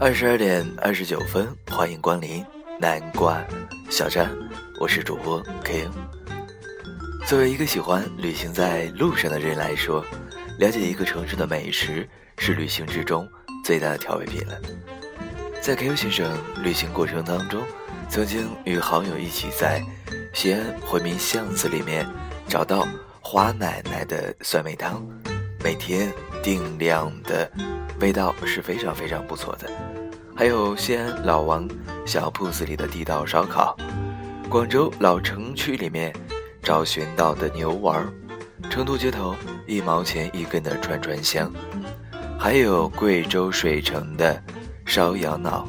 二十二点二十九分，欢迎光临南瓜小站，我是主播 K。作为一个喜欢旅行在路上的人来说，了解一个城市的美食是旅行之中最大的调味品了。在 K 先生旅行过程当中，曾经与好友一起在西安回民巷子里面找到花奶奶的酸梅汤，每天定量的。味道是非常非常不错的，还有西安老王小铺子里的地道烧烤，广州老城区里面找寻到的牛丸，成都街头一毛钱一根的串串香，还有贵州水城的烧羊脑，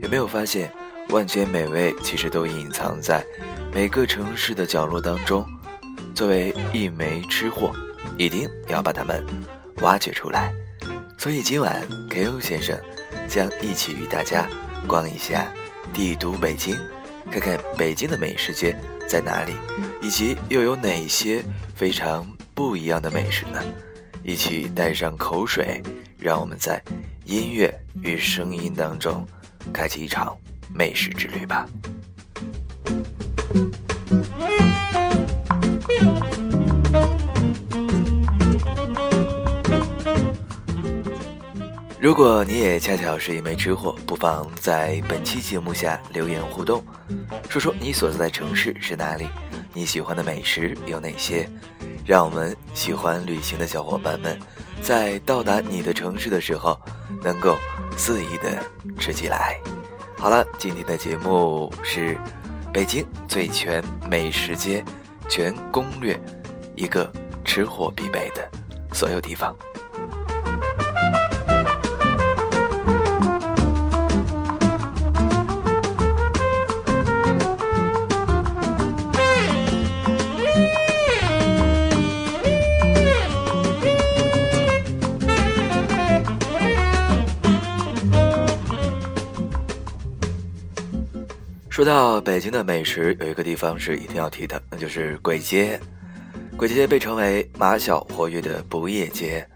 有没有发现万千美味其实都隐藏在每个城市的角落当中？作为一枚吃货，一定要把它们挖掘出来。所以今晚，K.O 先生将一起与大家逛一下帝都北京，看看北京的美食街在哪里，以及又有哪些非常不一样的美食呢？一起带上口水，让我们在音乐与声音当中开启一场美食之旅吧。如果你也恰巧是一枚吃货，不妨在本期节目下留言互动，说说你所在的城市是哪里，你喜欢的美食有哪些，让我们喜欢旅行的小伙伴们，在到达你的城市的时候，能够肆意的吃起来。好了，今天的节目是北京最全美食街全攻略，一个吃货必备的所有地方。说到北京的美食，有一个地方是一定要提的，那就是簋街。簋街被称为马小活跃的不夜街。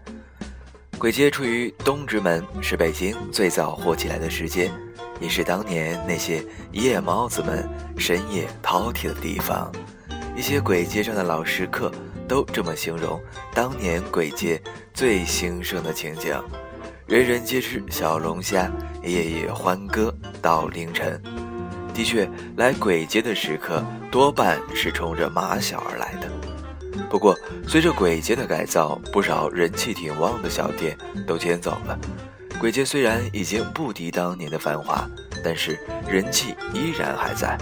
簋街处于东直门，是北京最早火起来的时间，也是当年那些夜猫子们深夜饕餮的地方。一些簋街上的老食客都这么形容当年簋街最兴盛的情景：人人皆吃小龙虾，夜夜欢歌到凌晨。的确，来簋街的食客多半是冲着马小而来的。不过，随着簋街的改造，不少人气挺旺的小店都迁走了。簋街虽然已经不敌当年的繁华，但是人气依然还在。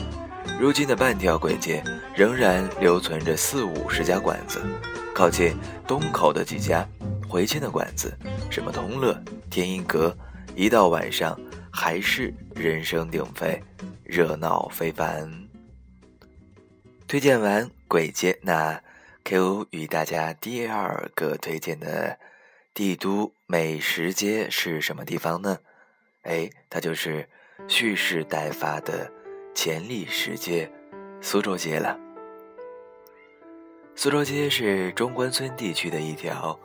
如今的半条簋街仍然留存着四五十家馆子，靠近东口的几家回迁的馆子，什么同乐、天一阁，一到晚上还是人声鼎沸。热闹非凡。推荐完簋街，那 Q 与大家第二个推荐的帝都美食街是什么地方呢？哎，它就是蓄势待发的潜力食街——苏州街了。苏州街是中关村地区的一条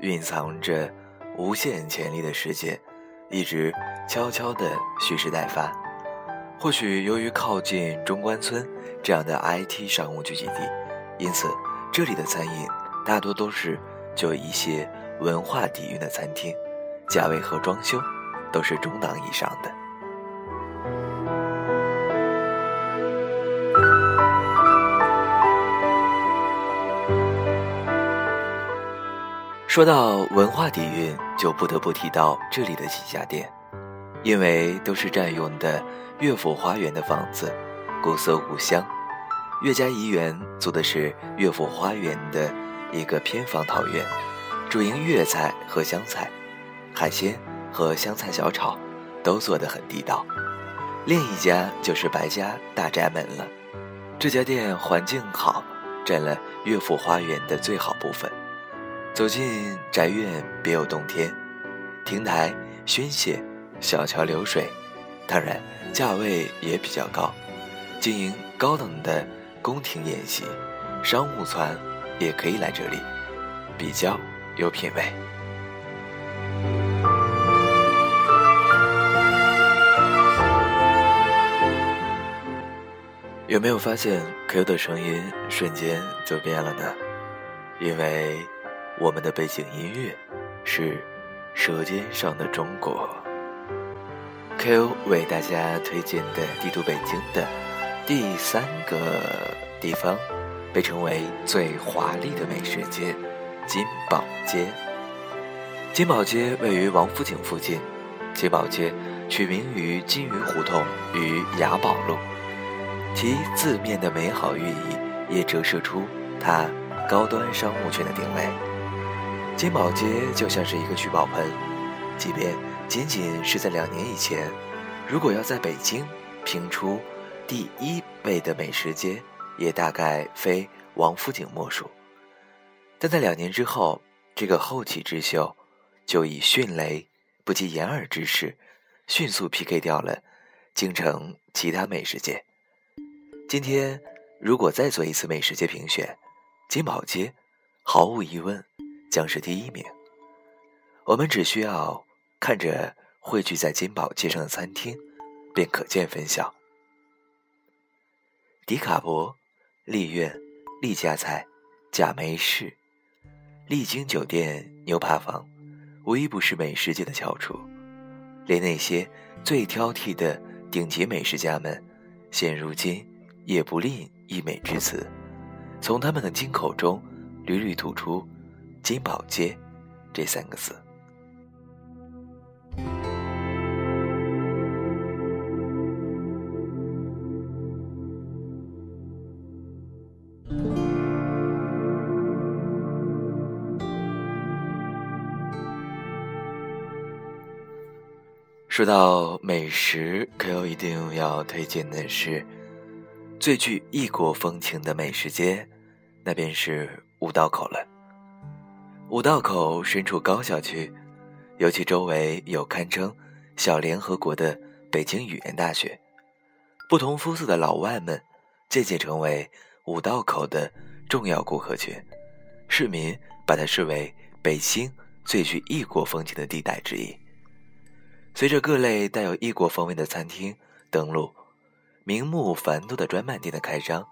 蕴藏着无限潜力的世界，一直悄悄的蓄势待发。或许由于靠近中关村这样的 IT 商务聚集地，因此这里的餐饮大多都是就一些文化底蕴的餐厅，价位和装修都是中档以上的。说到文化底蕴，就不得不提到这里的几家店，因为都是占用的。乐府花园的房子，古色古香。岳家怡园租的是乐府花园的一个偏房桃园，主营粤菜和湘菜，海鲜和湘菜小炒都做得很地道。另一家就是白家大宅门了，这家店环境好，占了乐府花园的最好部分。走进宅院，别有洞天，亭台轩榭，小桥流水，当然价位也比较高。经营高等的宫廷宴席、商务舱，也可以来这里，比较有品位。有没有发现 Q 的声音瞬间就变了呢？因为我们的背景音乐是《舌尖上的中国》，Q 为大家推荐的帝都北京的第三个地方，被称为最华丽的美食街——金宝街。金宝街位于王府井附近，金宝街取名于金鱼胡同与雅宝路。其字面的美好寓意，也折射出它高端商务圈的定位。金宝街就像是一个聚宝盆，即便仅仅是在两年以前，如果要在北京评出第一位的美食街，也大概非王府井莫属。但在两年之后，这个后起之秀就以迅雷不及掩耳之势，迅速 PK 掉了京城其他美食街。今天，如果再做一次美食街评选，金宝街毫无疑问将是第一名。我们只需要看着汇聚在金宝街上的餐厅，便可见分晓。迪卡博、丽苑、丽家菜、贾梅氏、丽晶酒店、牛扒房，无一不是美食界的翘楚。连那些最挑剔的顶级美食家们，现如今。也不吝溢美之词，从他们的金口中屡屡吐出“金宝街”这三个字。说到美食，可有一定要推荐的是。最具异国风情的美食街，那便是五道口了。五道口身处高校区，尤其周围有堪称“小联合国”的北京语言大学，不同肤色的老外们渐渐成为五道口的重要顾客群。市民把它视为北京最具异国风情的地带之一。随着各类带有异国风味的餐厅登陆。名目繁多的专卖店的开张，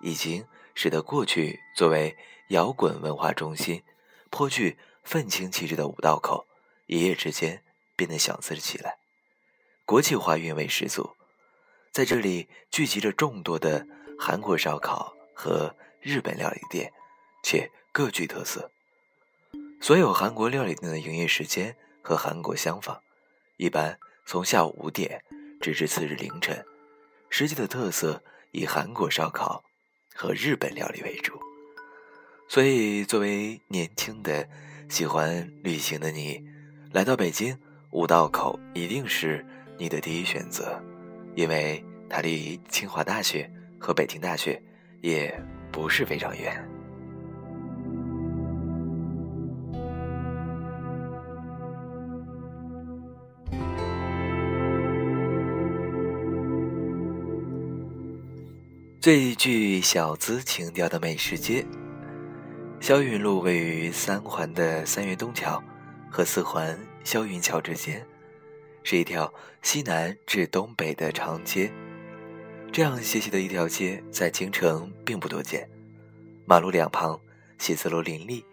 已经使得过去作为摇滚文化中心、颇具愤青气质的五道口，一夜之间变得小资起来。国际化韵味十足，在这里聚集着众多的韩国烧烤和日本料理店，且各具特色。所有韩国料理店的营业时间和韩国相仿，一般从下午五点直至次日凌晨。实际的特色以韩国烧烤和日本料理为主，所以作为年轻的喜欢旅行的你，来到北京五道口一定是你的第一选择，因为它离清华大学和北京大学也不是非常远。最具小资情调的美食街，霄云路位于三环的三元东桥和四环霄云桥之间，是一条西南至东北的长街。这样细细的一条街，在京城并不多见。马路两旁写字楼林立，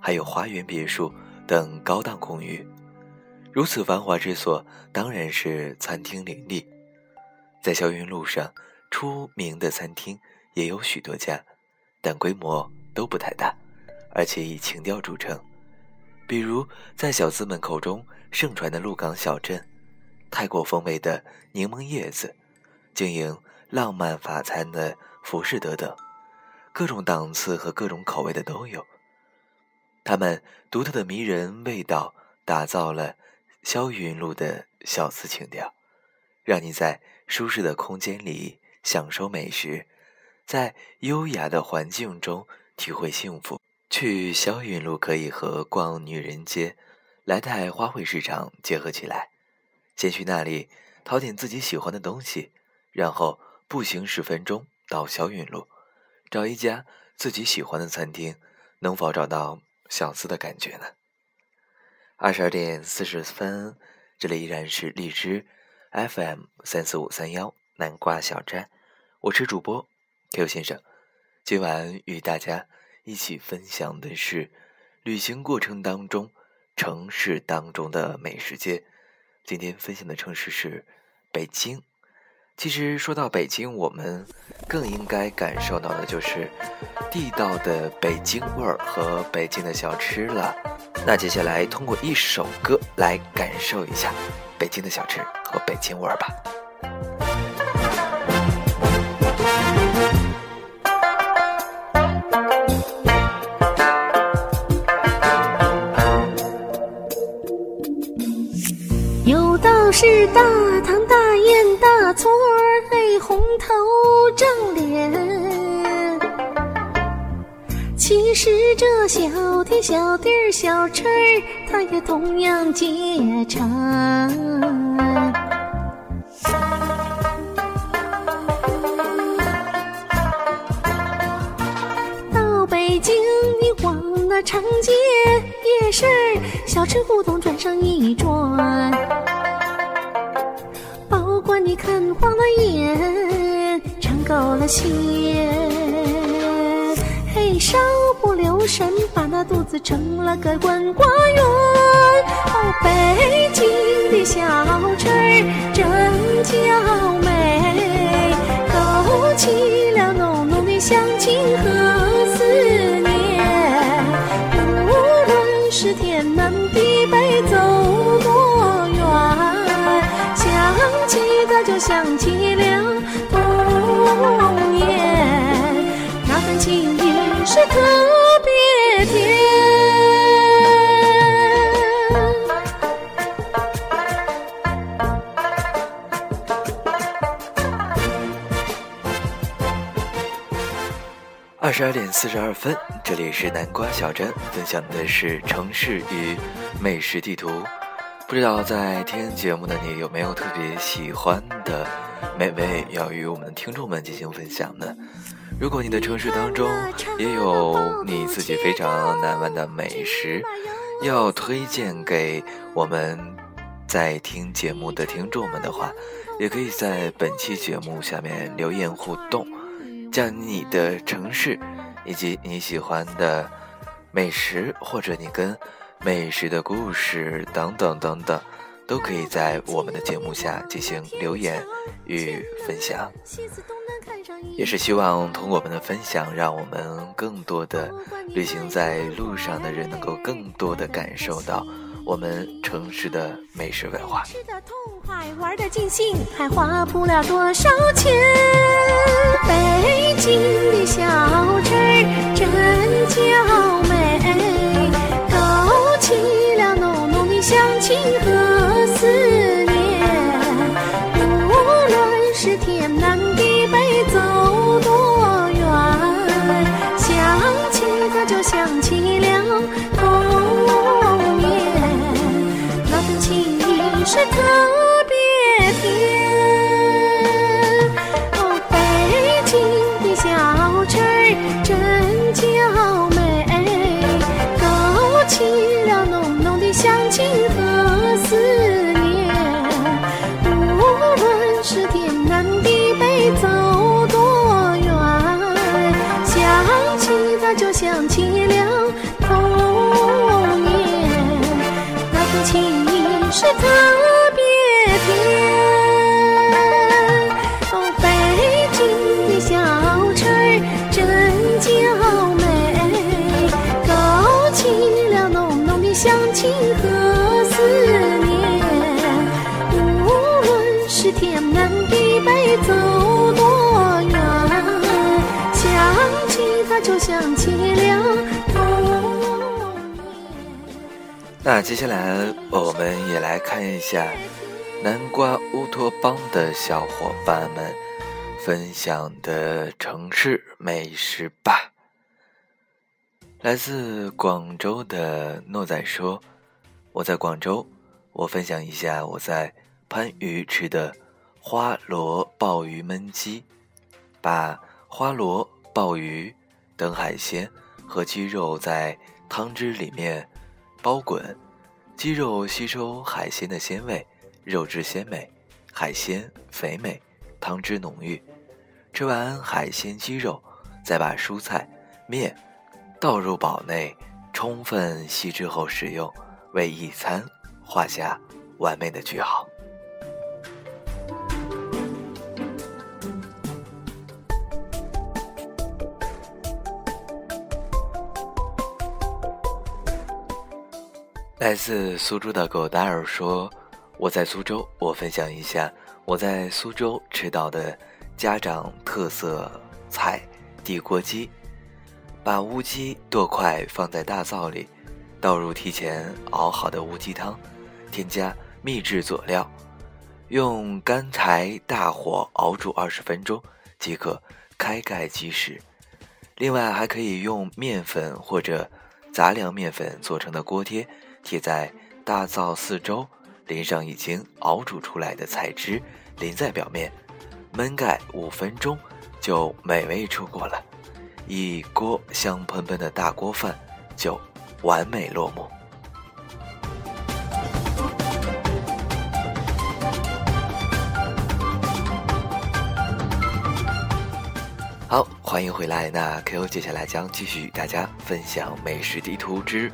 还有花园别墅等高档公寓。如此繁华之所，当然是餐厅林立。在霄云路上。出名的餐厅也有许多家，但规模都不太大，而且以情调著称。比如在小资们口中盛传的鹿港小镇，泰国风味的柠檬叶子，经营浪漫法餐的浮士德等，各种档次和各种口味的都有。他们独特的迷人味道，打造了霄云路的小资情调，让你在舒适的空间里。享受美食，在优雅的环境中体会幸福，去霄云路可以和逛女人街、来泰花卉市场结合起来。先去那里淘点自己喜欢的东西，然后步行十分钟到霄云路，找一家自己喜欢的餐厅。能否找到小资的感觉呢？二十二点四十分，这里依然是荔枝 FM 三四五三幺南瓜小站，我是主播 Q 先生。今晚与大家一起分享的是旅行过程当中城市当中的美食街。今天分享的城市是北京。其实说到北京，我们更应该感受到的就是地道的北京味儿和北京的小吃了。那接下来通过一首歌来感受一下北京的小吃和北京味儿吧。是大堂大宴大。错儿红头正脸，其实这小店小地儿小吃儿，它也同样解馋。到北京，你逛那长街夜市儿小吃胡同转上一转。眼，尝够了鲜，嘿，稍不留神，把那肚子成了个滚瓜圆。哦，北京的小吃真娇美，勾起了浓浓的乡情和思念。无论是天南地北走。就想起了童年，那份情意是特别甜。二十二点四十二分，这里是南瓜小镇，分享的是城市与美食地图。不知道在听节目的你有没有特别喜欢的美味要与我们的听众们进行分享呢？如果你的城市当中也有你自己非常难忘的美食，要推荐给我们在听节目的听众们的话，也可以在本期节目下面留言互动，将你的城市以及你喜欢的美食，或者你跟。美食的故事等等等等，都可以在我们的节目下进行留言与分享。也是希望通过我们的分享，让我们更多的旅行在路上的人能够更多的感受到我们城市的美食文化。吃的痛快，玩的尽兴，还花不了多少钱。北京的小吃真娇美。起了浓浓的乡情那接下来我们也来看一下南瓜乌托邦的小伙伴们分享的城市美食吧。来自广州的诺仔说：“我在广州，我分享一下我在番禺吃的花螺鲍鱼焖鸡。把花螺、鲍鱼等海鲜和鸡肉在汤汁里面包滚，鸡肉吸收海鲜的鲜味，肉质鲜美，海鲜肥美，汤汁浓郁。吃完海鲜鸡肉，再把蔬菜面。”倒入煲内，充分吸汁后食用，为一餐画下完美的句号。来自苏州的狗达尔说：“我在苏州，我分享一下我在苏州吃到的家长特色菜——地锅鸡。”把乌鸡剁块放在大灶里，倒入提前熬好的乌鸡汤，添加秘制佐料，用干柴大火熬煮二十分钟即可开盖即食。另外，还可以用面粉或者杂粮面粉做成的锅贴贴在大灶四周，淋上已经熬煮出来的菜汁，淋在表面，焖盖五分钟，就美味出锅了。一锅香喷喷的大锅饭就完美落幕。好，欢迎回来。那 Q 接下来将继续与大家分享美食地图之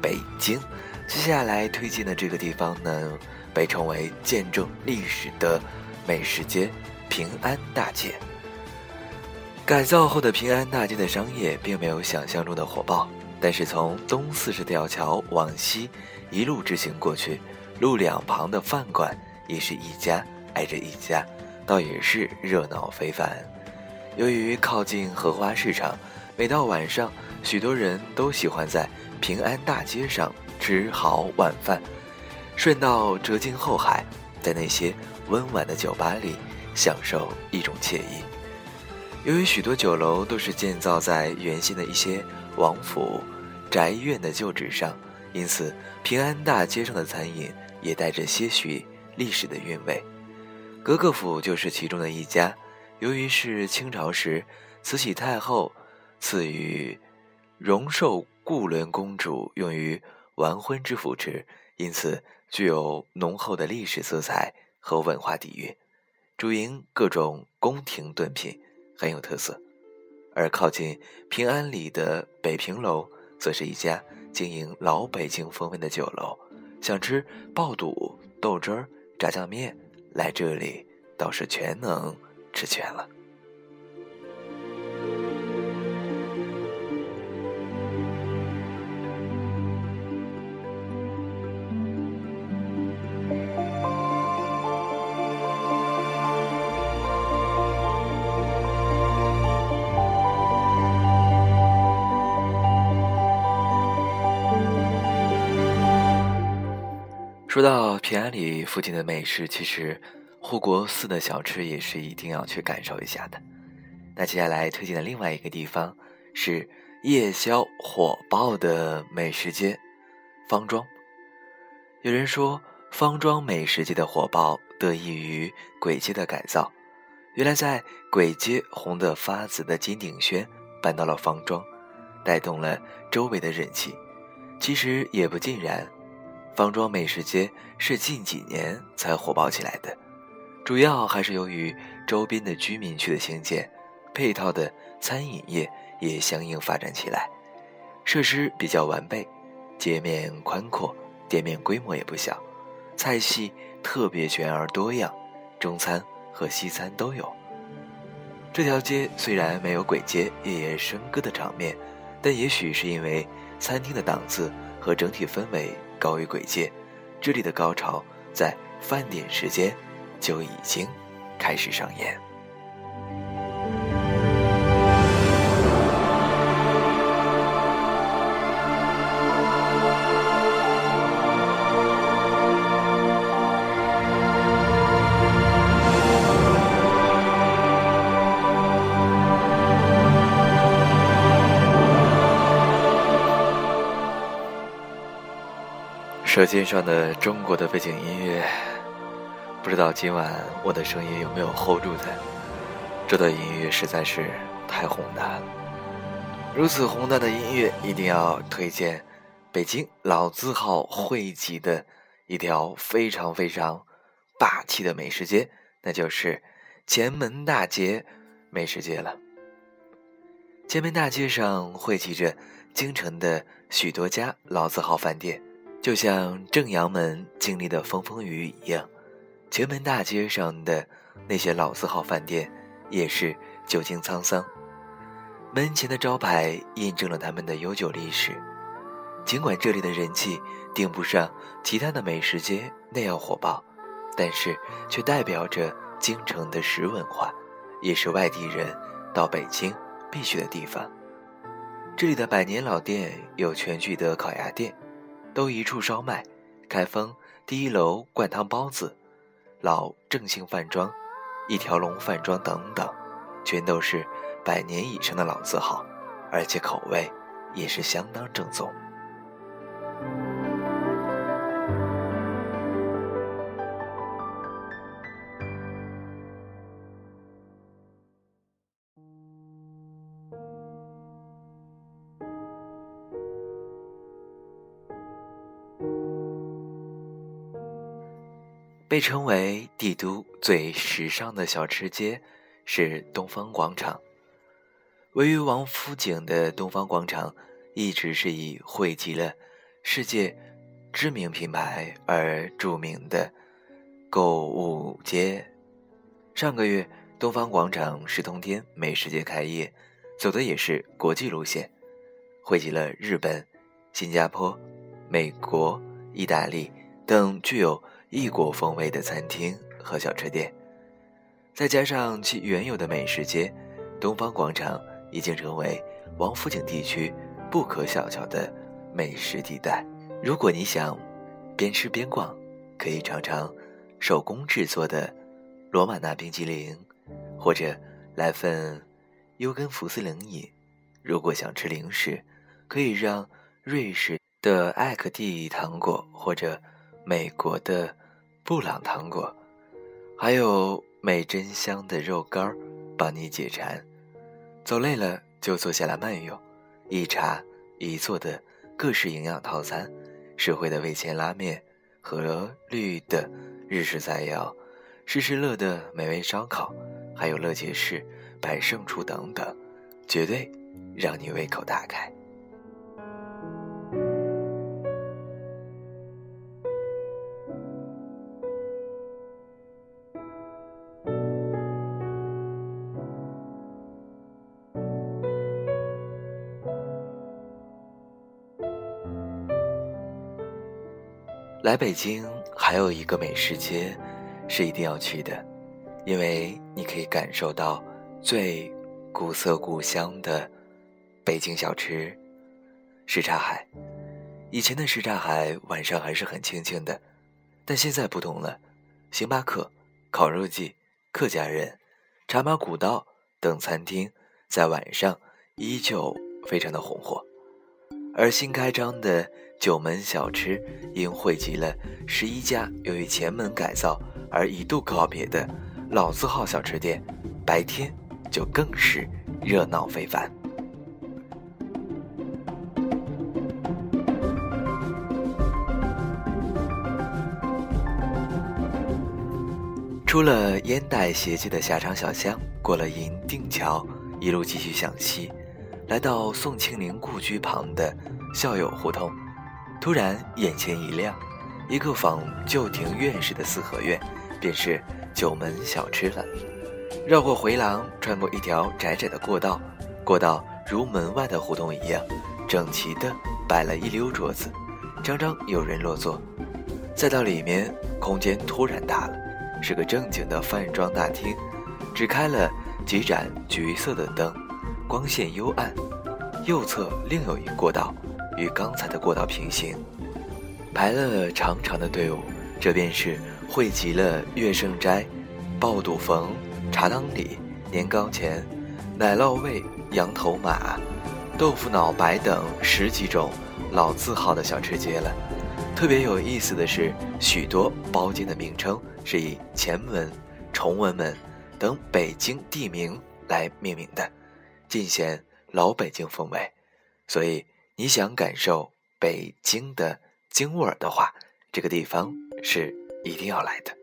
北京。接下来推荐的这个地方呢，被称为见证历史的美食街——平安大街。改造后的平安大街的商业并没有想象中的火爆，但是从东四十吊桥往西一路直行过去，路两旁的饭馆也是一家挨着一家，倒也是热闹非凡。由于靠近荷花市场，每到晚上，许多人都喜欢在平安大街上吃好晚饭，顺道折进后海，在那些温婉的酒吧里享受一种惬意。由于许多酒楼都是建造在原先的一些王府、宅院的旧址上，因此平安大街上的餐饮也带着些许历史的韵味。格格府就是其中的一家。由于是清朝时慈禧太后赐予荣寿固伦公主用于完婚之福吃，因此具有浓厚的历史色彩和文化底蕴，主营各种宫廷炖品。很有特色，而靠近平安里的北平楼，则是一家经营老北京风味的酒楼。想吃爆肚、豆汁儿、炸酱面，来这里倒是全能吃全了。说到平安里附近的美食，其实护国寺的小吃也是一定要去感受一下的。那接下来推荐的另外一个地方是夜宵火爆的美食街——方庄。有人说，方庄美食街的火爆得益于簋街的改造。原来在簋街红得发紫的金鼎轩搬到了方庄，带动了周围的人气。其实也不尽然。方庄美食街是近几年才火爆起来的，主要还是由于周边的居民区的兴建，配套的餐饮业也相应发展起来，设施比较完备，街面宽阔，店面规模也不小，菜系特别全而多样，中餐和西餐都有。这条街虽然没有簋街夜夜笙歌的场面，但也许是因为餐厅的档次和整体氛围。高于鬼界，这里的高潮在饭点时间就已经开始上演。舌尖上的中国的背景音乐，不知道今晚我的声音有没有 hold 住它？这段音乐实在是太宏大了。如此宏大的音乐，一定要推荐北京老字号汇集的一条非常非常霸气的美食街，那就是前门大街美食街了。前门大街上汇集着京城的许多家老字号饭店。就像正阳门经历的风风雨雨一样，前门大街上的那些老字号饭店也是久经沧桑。门前的招牌印证了他们的悠久历史。尽管这里的人气顶不上其他的美食街那样火爆，但是却代表着京城的食文化，也是外地人到北京必去的地方。这里的百年老店有全聚德烤鸭店。都一处烧麦，开封第一楼灌汤包子，老正兴饭庄，一条龙饭庄等等，全都是百年以上的老字号，而且口味也是相当正宗。被称为帝都最时尚的小吃街是东方广场。位于王府井的东方广场，一直是以汇集了世界知名品牌而著名的购物街。上个月，东方广场十通天美食街开业，走的也是国际路线，汇集了日本、新加坡、美国、意大利等具有。异国风味的餐厅和小吃店，再加上其原有的美食街，东方广场已经成为王府井地区不可小瞧的美食地带。如果你想边吃边逛，可以尝尝手工制作的罗马纳冰激凌，或者来份优根福斯冷饮。如果想吃零食，可以让瑞士的艾克蒂糖果或者美国的。布朗糖果，还有美珍香的肉干儿，帮你解馋。走累了就坐下来慢用，一茶一坐的各式营养套餐，实惠的味千拉面和绿的日式菜肴，时时乐的美味烧烤，还有乐杰士、百胜厨等等，绝对让你胃口大开。来北京还有一个美食街，是一定要去的，因为你可以感受到最古色古香的北京小吃——什刹海。以前的什刹海晚上还是很清静的，但现在不同了，星巴克、烤肉季、客家人、茶马古道等餐厅在晚上依旧非常的红火，而新开张的。九门小吃因汇集了十一家由于前门改造而一度告别的老字号小吃店，白天就更是热闹非凡。出了烟袋斜街的狭长小巷，过了银锭桥，一路继续向西，来到宋庆龄故居旁的校友胡同。突然眼前一亮，一个仿旧庭院式的四合院，便是九门小吃了。绕过回廊，穿过一条窄窄的过道，过道如门外的胡同一样，整齐地摆了一溜桌子，常常有人落座。再到里面，空间突然大了，是个正经的饭庄大厅，只开了几盏橘色的灯，光线幽暗。右侧另有一过道。与刚才的过道平行，排了长长的队伍。这便是汇集了月盛斋、爆肚冯、茶汤里、年糕钱、奶酪味、羊头马、豆腐脑白等十几种老字号的小吃街了。特别有意思的是，许多包间的名称是以前门、崇文门等北京地名来命名的，尽显老北京风味。所以，你想感受北京的京味儿的话，这个地方是一定要来的。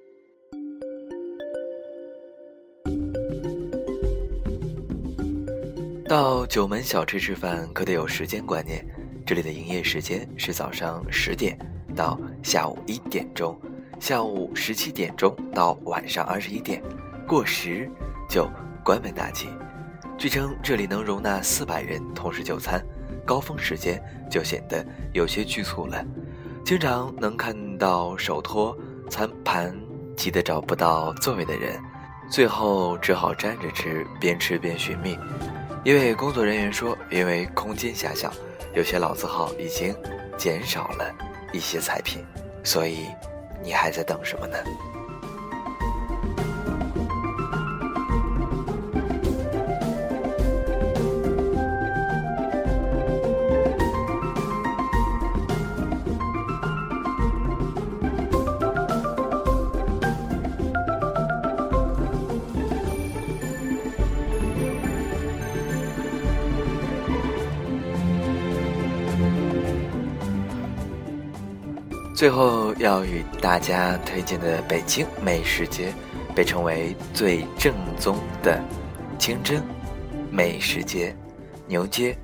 到九门小吃吃饭可得有时间观念，这里的营业时间是早上十点到下午一点钟，下午十七点钟到晚上二十一点，过时就关门大吉。据称这里能容纳四百人同时就餐，高峰时间就显得有些局促了，经常能看到手托餐盘，急得找不到座位的人，最后只好站着吃，边吃边寻觅。一位工作人员说：“因为空间狭小，有些老字号已经减少了一些菜品，所以你还在等什么呢？”最后要与大家推荐的北京美食街，被称为最正宗的清真美食街——牛街。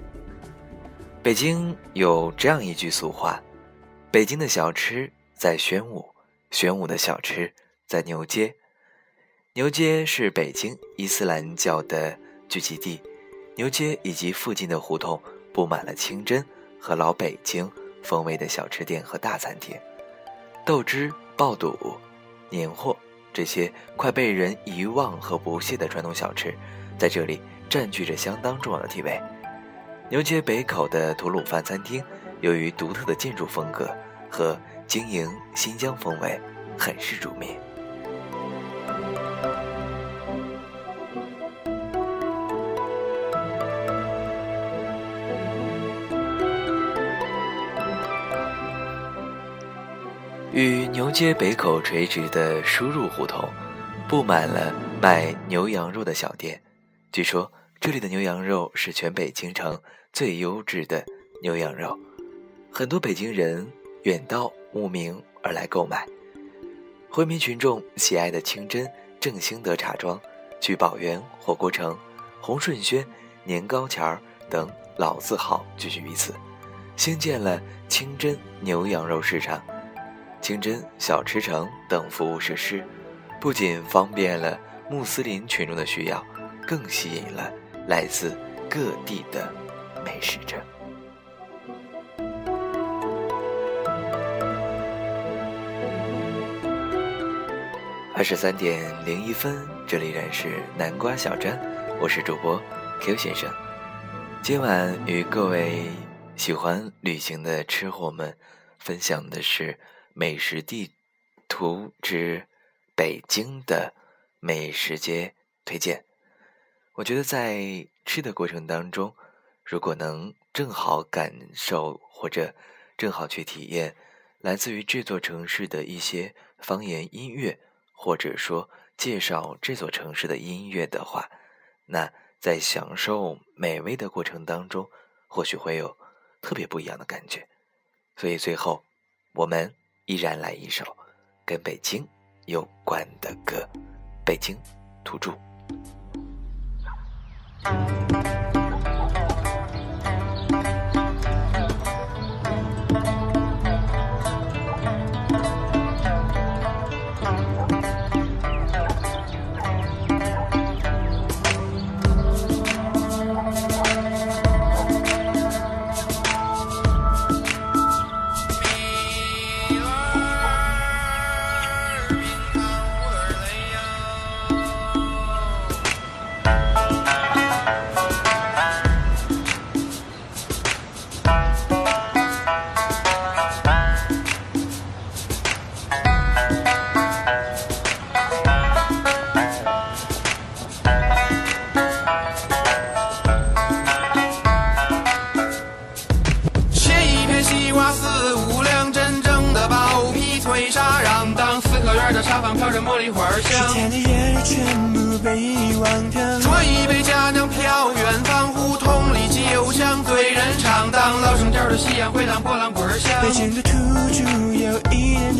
北京有这样一句俗话：“北京的小吃在宣武，宣武的小吃在牛街。”牛街是北京伊斯兰教的聚集地，牛街以及附近的胡同布满了清真和老北京。风味的小吃店和大餐厅，豆汁、爆肚、年货这些快被人遗忘和不屑的传统小吃，在这里占据着相当重要的地位。牛街北口的吐鲁番餐厅，由于独特的建筑风格和经营新疆风味，很是著名。街北口垂直的输入胡同，布满了卖牛羊肉的小店。据说这里的牛羊肉是全北京城最优质的牛羊肉，很多北京人远道慕名而来购买。回民群众喜爱的清真、正兴德茶庄、聚宝源火锅城、洪顺轩、年糕钱儿等老字号聚集于此，兴建了清真牛羊肉市场。清真小吃城等服务设施，不仅方便了穆斯林群众的需要，更吸引了来自各地的美食者。二十三点零一分，这里仍是南瓜小站，我是主播 Q 先生。今晚与各位喜欢旅行的吃货们分享的是。美食地图之北京的美食街推荐。我觉得在吃的过程当中，如果能正好感受或者正好去体验来自于这座城市的一些方言音乐，或者说介绍这座城市的音乐的话，那在享受美味的过程当中，或许会有特别不一样的感觉。所以最后，我们。依然来一首跟北京有关的歌，《北京土著》。著有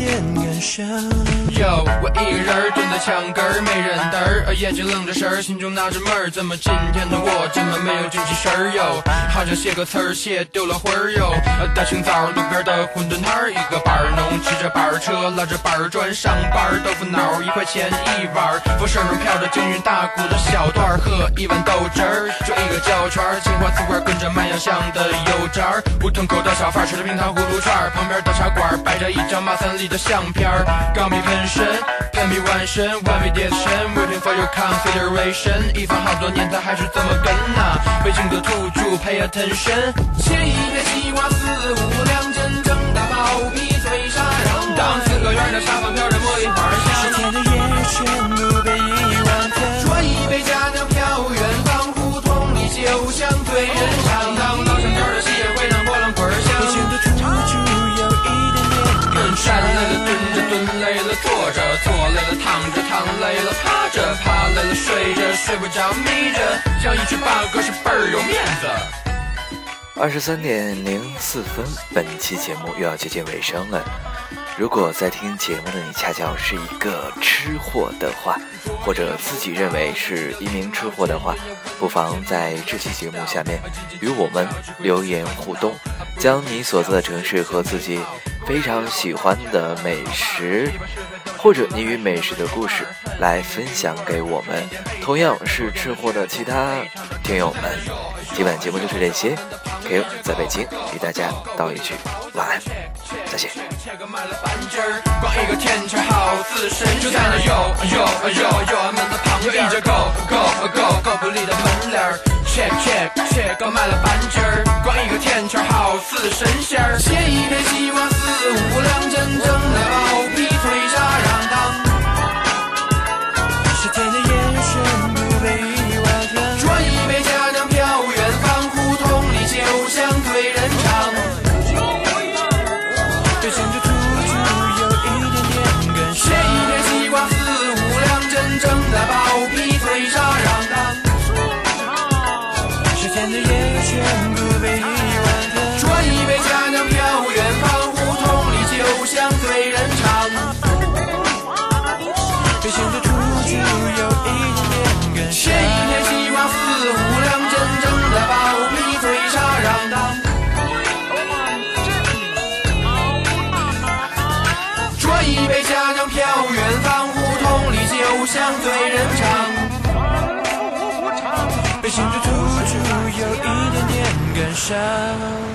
我一个人蹲在墙根儿，没人搭儿，眼睛愣着神儿，心中纳着闷儿，怎么今天的我这么没有精气神儿哟？好像写个词儿写丢了魂儿哟。大清早路边的馄饨摊儿，一个板儿农骑着板儿车，拉着板儿砖上班儿，豆腐脑儿一块钱一碗儿，风扇上飘着京韵大鼓的小段儿，喝一碗豆汁儿，就一个胶圈儿，青花瓷罐跟着卖洋香的油渣儿，胡同口的小贩儿吃着冰糖葫芦串儿，旁边的茶馆儿摆着一张马三立相片儿，钢笔喷身，喷笔完身完美贴身，waiting for your consideration，一放好多年他还是这么跟呐、北京的土著 pay attention，切一片西瓜四五两，真正的包皮最沙瓤，当四合院的沙发飘着茉莉花躺着，躺累了趴着，趴累了睡着，睡不着眯着，像一只八哥是倍儿有面子。二十三点零四分，本期节目又要接近尾声了。如果在听节目的你恰巧是一个吃货的话，或者自己认为是一名吃货的话，不妨在这期节目下面与我们留言互动，将你所在的城市和自己非常喜欢的美食，或者你与美食的故事来分享给我们。同样是吃货的其他听友们，今晚节目就是这些。Q 在北京与大家道一句晚安，再见。切个卖了半斤儿，光一个天桥好似神仙。就在那有有有有俺们的旁边，一着够够够够不力的门脸儿。切切切个卖了半斤儿，光一个天桥好似神仙儿。切一片西瓜四五两，真正的包皮北